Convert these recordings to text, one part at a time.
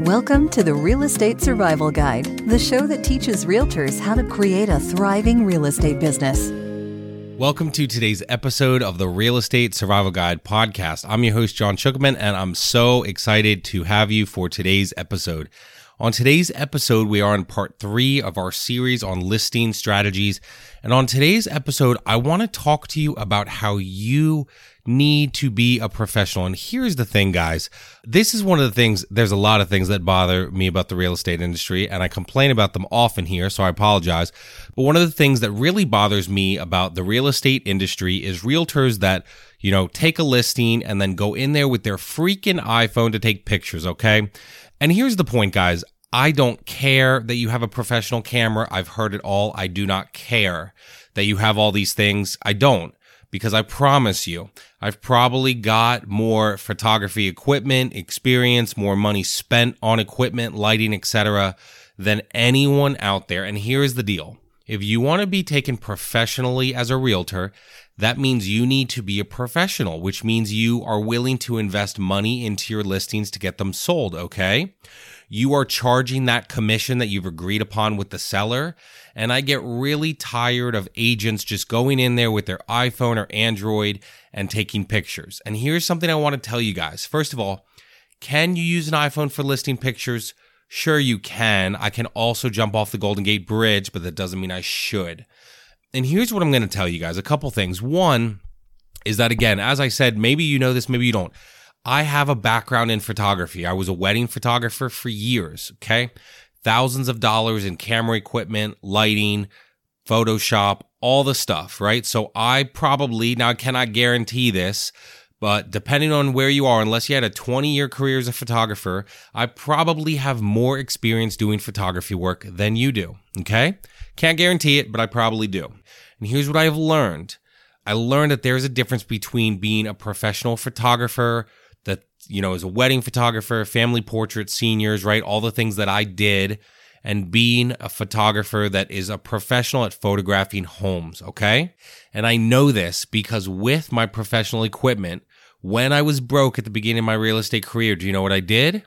Welcome to the Real Estate Survival Guide, the show that teaches realtors how to create a thriving real estate business. Welcome to today's episode of the Real Estate Survival Guide podcast. I'm your host, John Shookman, and I'm so excited to have you for today's episode. On today's episode, we are in part three of our series on listing strategies. And on today's episode, I want to talk to you about how you need to be a professional. And here's the thing, guys. This is one of the things, there's a lot of things that bother me about the real estate industry, and I complain about them often here, so I apologize. But one of the things that really bothers me about the real estate industry is realtors that, you know, take a listing and then go in there with their freaking iPhone to take pictures, okay? And here's the point, guys. I don't care that you have a professional camera. I've heard it all. I do not care that you have all these things. I don't because I promise you, I've probably got more photography equipment, experience, more money spent on equipment, lighting, etc. than anyone out there. And here's the deal. If you want to be taken professionally as a realtor, that means you need to be a professional, which means you are willing to invest money into your listings to get them sold, okay? You are charging that commission that you've agreed upon with the seller. And I get really tired of agents just going in there with their iPhone or Android and taking pictures. And here's something I want to tell you guys. First of all, can you use an iPhone for listing pictures? Sure, you can. I can also jump off the Golden Gate Bridge, but that doesn't mean I should. And here's what I'm going to tell you guys a couple things. One is that, again, as I said, maybe you know this, maybe you don't. I have a background in photography. I was a wedding photographer for years, okay? Thousands of dollars in camera equipment, lighting, Photoshop, all the stuff, right? So I probably, now I cannot guarantee this, but depending on where you are, unless you had a 20 year career as a photographer, I probably have more experience doing photography work than you do, okay? Can't guarantee it, but I probably do. And here's what I've learned I learned that there's a difference between being a professional photographer you know, as a wedding photographer, family portrait, seniors, right? All the things that I did and being a photographer that is a professional at photographing homes, okay? And I know this because with my professional equipment, when I was broke at the beginning of my real estate career, do you know what I did?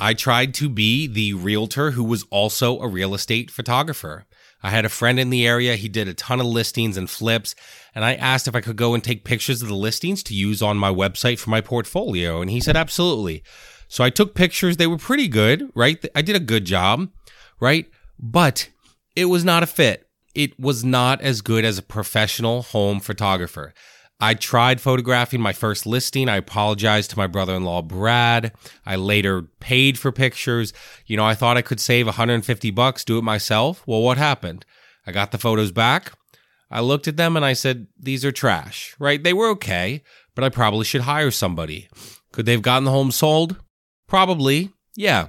I tried to be the realtor who was also a real estate photographer. I had a friend in the area. He did a ton of listings and flips. And I asked if I could go and take pictures of the listings to use on my website for my portfolio. And he said, absolutely. So I took pictures. They were pretty good, right? I did a good job, right? But it was not a fit. It was not as good as a professional home photographer. I tried photographing my first listing. I apologized to my brother in law, Brad. I later paid for pictures. You know, I thought I could save 150 bucks, do it myself. Well, what happened? I got the photos back. I looked at them and I said, these are trash, right? They were okay, but I probably should hire somebody. Could they have gotten the home sold? Probably, yeah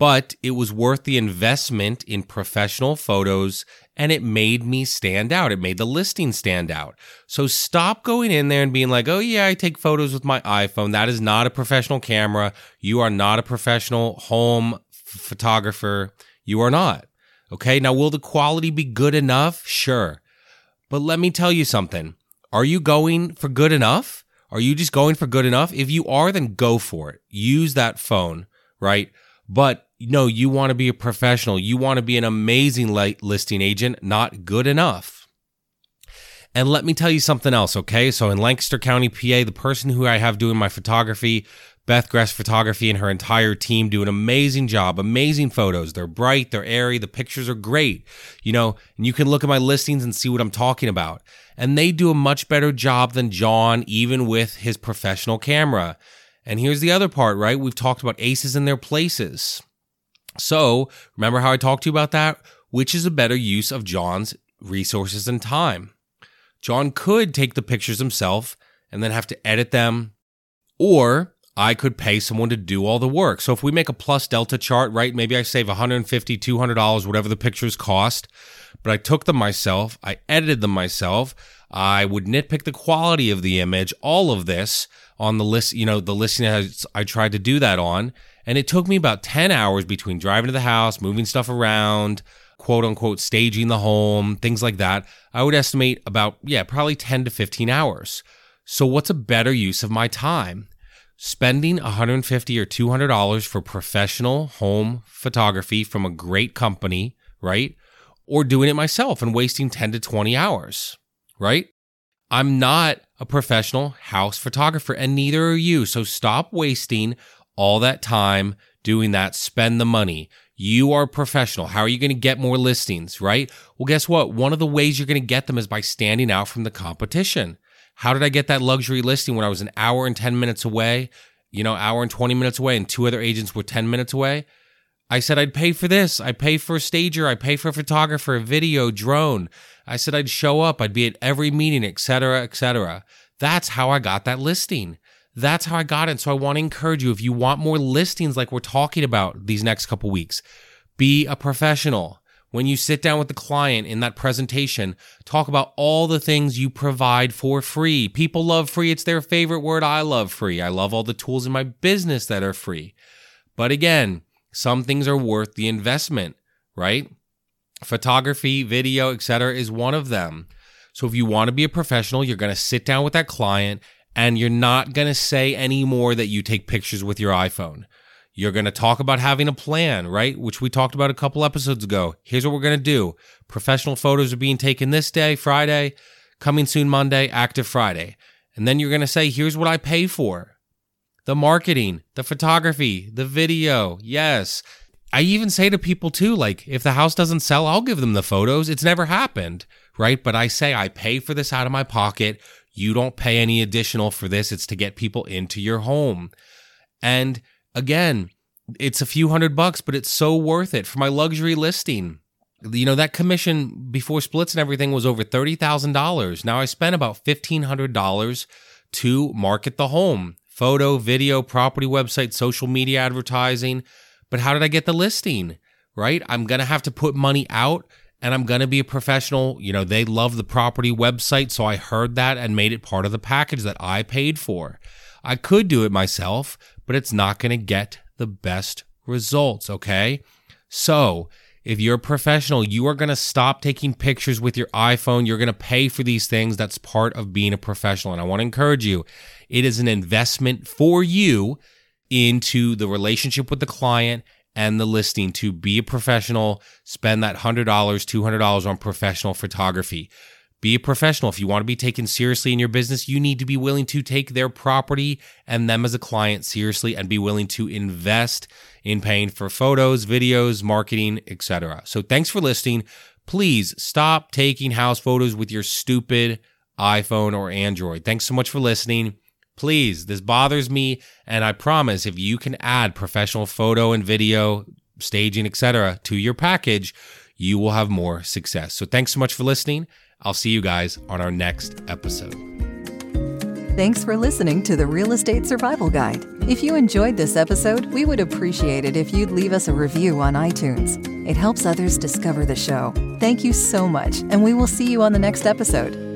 but it was worth the investment in professional photos and it made me stand out. It made the listing stand out. So stop going in there and being like, oh, yeah, I take photos with my iPhone. That is not a professional camera. You are not a professional home f- photographer. You are not. Okay. Now, will the quality be good enough? Sure. But let me tell you something. Are you going for good enough? Are you just going for good enough? If you are, then go for it. Use that phone, right? But no, you want to be a professional. You want to be an amazing light listing agent, not good enough. And let me tell you something else, okay? So in Lancaster County, PA, the person who I have doing my photography, Beth Gress Photography, and her entire team do an amazing job, amazing photos. They're bright, they're airy, the pictures are great. You know, and you can look at my listings and see what I'm talking about. And they do a much better job than John, even with his professional camera. And here's the other part, right? We've talked about aces in their places. So, remember how I talked to you about that? Which is a better use of John's resources and time? John could take the pictures himself and then have to edit them, or I could pay someone to do all the work. So if we make a plus delta chart, right, maybe I save $150, $200, whatever the pictures cost, but I took them myself, I edited them myself, I would nitpick the quality of the image, all of this on the list, you know, the listing I tried to do that on. And it took me about 10 hours between driving to the house, moving stuff around, quote unquote, staging the home, things like that. I would estimate about, yeah, probably 10 to 15 hours. So, what's a better use of my time? spending 150 or 200 dollars for professional home photography from a great company, right? Or doing it myself and wasting 10 to 20 hours, right? I'm not a professional house photographer and neither are you. So stop wasting all that time doing that. Spend the money. You are professional. How are you going to get more listings, right? Well, guess what? One of the ways you're going to get them is by standing out from the competition. How did I get that luxury listing when I was an hour and 10 minutes away, you know, hour and 20 minutes away, and two other agents were 10 minutes away? I said I'd pay for this. I pay for a stager. I pay for a photographer, a video, drone. I said I'd show up. I'd be at every meeting, etc., etc. That's how I got that listing. That's how I got it. So I want to encourage you if you want more listings like we're talking about these next couple weeks, be a professional when you sit down with the client in that presentation, talk about all the things you provide for free. People love free. It's their favorite word. I love free. I love all the tools in my business that are free. But again, some things are worth the investment, right? Photography, video, etc. is one of them. So if you want to be a professional, you're going to sit down with that client and you're not going to say anymore that you take pictures with your iPhone. You're going to talk about having a plan, right? Which we talked about a couple episodes ago. Here's what we're going to do professional photos are being taken this day, Friday, coming soon Monday, active Friday. And then you're going to say, here's what I pay for the marketing, the photography, the video. Yes. I even say to people too, like, if the house doesn't sell, I'll give them the photos. It's never happened, right? But I say, I pay for this out of my pocket. You don't pay any additional for this. It's to get people into your home. And again, it's a few hundred bucks, but it's so worth it for my luxury listing. You know, that commission before splits and everything was over $30,000. Now I spent about $1,500 to market the home photo, video, property website, social media advertising. But how did I get the listing? Right? I'm going to have to put money out and I'm going to be a professional. You know, they love the property website. So I heard that and made it part of the package that I paid for. I could do it myself, but it's not going to get the best results. Okay. So, if you're a professional, you are going to stop taking pictures with your iPhone. You're going to pay for these things. That's part of being a professional. And I want to encourage you it is an investment for you into the relationship with the client and the listing to be a professional, spend that $100, $200 on professional photography. Be a professional. If you want to be taken seriously in your business, you need to be willing to take their property and them as a client seriously and be willing to invest in paying for photos, videos, marketing, etc. So thanks for listening. Please stop taking house photos with your stupid iPhone or Android. Thanks so much for listening. Please, this bothers me and I promise if you can add professional photo and video, staging, etc. to your package, you will have more success. So thanks so much for listening I'll see you guys on our next episode. Thanks for listening to the Real Estate Survival Guide. If you enjoyed this episode, we would appreciate it if you'd leave us a review on iTunes. It helps others discover the show. Thank you so much, and we will see you on the next episode.